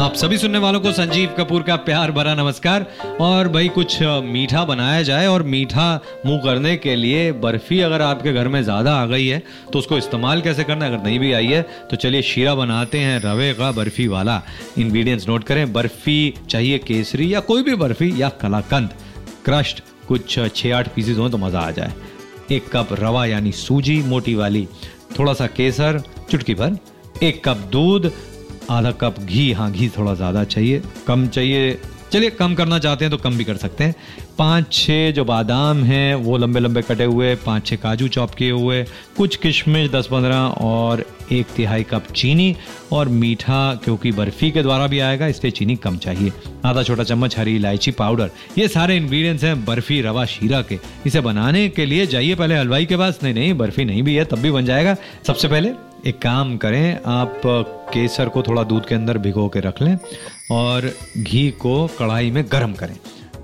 आप सभी सुनने वालों को संजीव कपूर का प्यार भरा नमस्कार। और भाई, कुछ मीठा बनाया जाए और मीठा मुँह करने के लिए बर्फ़ी अगर आपके घर में ज़्यादा आ गई है तो उसको इस्तेमाल कैसे करना अगर नहीं भी आई है तो चलिए शीरा बनाते हैं रवे का बर्फ़ी वाला। इंग्रेडिएंट्स नोट करें, बर्फ़ी चाहिए केसरी या कोई भी बर्फ़ी या कलाकंद। क्रश्ड कुछ छः आठ पीसेज हो तो मज़ा आ जाए। एक कप रवा यानी सूजी मोटी वाली, थोड़ा सा केसर, चुटकी भर। एक कप दूध आधा कप घी हाँ घी थोड़ा ज़्यादा चाहिए, कम चाहिए। चलिए, कम करना चाहते हैं तो कम भी कर सकते हैं। पाँच छः जो बादाम हैं, वो लंबे लंबे कटे हुए पाँच छः काजू चॉप किए हुए, कुछ किशमिश दस पंद्रह और एक तिहाई कप चीनी और मीठा, क्योंकि बर्फ़ी के द्वारा भी आएगा, इसलिए चीनी कम चाहिए। आधा छोटा चम्मच हरी इलायची पाउडर, ये सारे इंग्रेडिएंट्स हैं बर्फ़ी, रवा, शीरा के। इसे बनाने के लिए जाइए पहले हलवाई के पास। नहीं नहीं, बर्फ़ी नहीं भी है, तब भी बन जाएगा। सबसे पहले एक काम करें, आप केसर को थोड़ा दूध के अंदर भिगो के रख लें और घी को कढ़ाई में गर्म करें।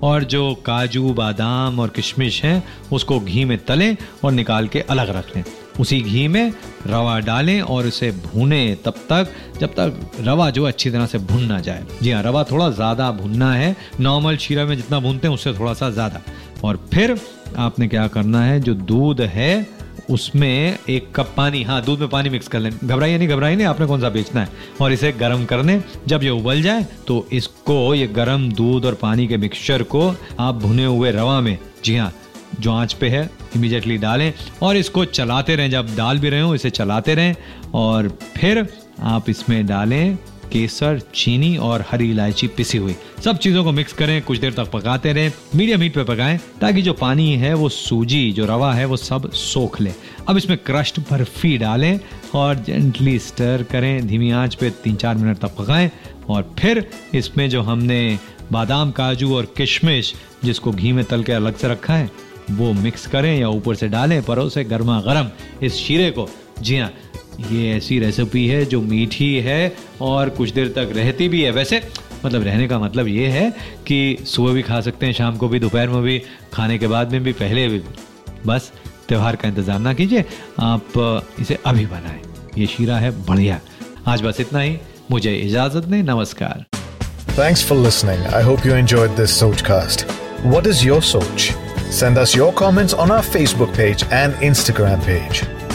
और जो काजू, बादाम और किशमिश हैं, उसको घी में तलें और निकाल के अलग रख लें। उसी घी में रवा डालें और उसे भूनें तब तक, जब तक रवा जो अच्छी तरह से भुन ना जाए। जी हाँ रवा थोड़ा ज़्यादा भुनना है, नॉर्मल शीरा में जितना भूनते हैं उससे थोड़ा सा ज़्यादा। और फिर आपने क्या करना है, जो दूध है उसमें एक कप पानी हाँ दूध में पानी मिक्स कर लें। घबराइए नहीं घबराइए नहीं, आपने कौन सा बेचना है? और इसे गर्म करने, जब ये उबल जाए तो इसको, ये गर्म दूध और पानी के मिक्सचर को आप भुने हुए रवा में, जी हाँ जो आँच पे है इमीडिएटली डालें और इसको चलाते रहें। जब डाल भी रहे हो, इसे चलाते रहें और फिर आप इसमें डालें केसर, चीनी और हरी इलायची पिसी हुई। सब चीज़ों को मिक्स करें, कुछ देर तक पकाते रहें। मीडियम हीट पे पकाएँ, ताकि जो पानी है, वो सूजी, जो रवा है, वो सब सोख ले। अब इसमें क्रश्ड बर्फ़ी डालें और जेंटली स्टर करें। धीमी आँच पे तीन चार मिनट तक पकाएँ और फिर इसमें जो हमने बादाम, काजू और किशमिश, जिसको घी में तल के अलग से रखा है, वो मिक्स करें या ऊपर से डालें, परोसे गर्मा गर्म इस शीरे को। जी हाँ ये ऐसी रेसिपी है जो मीठी है और कुछ देर तक रहती भी है वैसे मतलब रहने का मतलब ये है कि सुबह भी खा सकते हैं, शाम को भी, दोपहर में भी, खाने के बाद में भी, पहले भी बस, त्यौहार का इंतज़ार ना कीजिए आप इसे अभी बनाएँ ये शीरा है, बढ़िया आज बस इतना ही मुझे इजाज़त दें नमस्कार Thanks for listening. I hope you enjoyed this Sochcast. What is your Soch? Send us your comments on our Facebook page and Instagram page.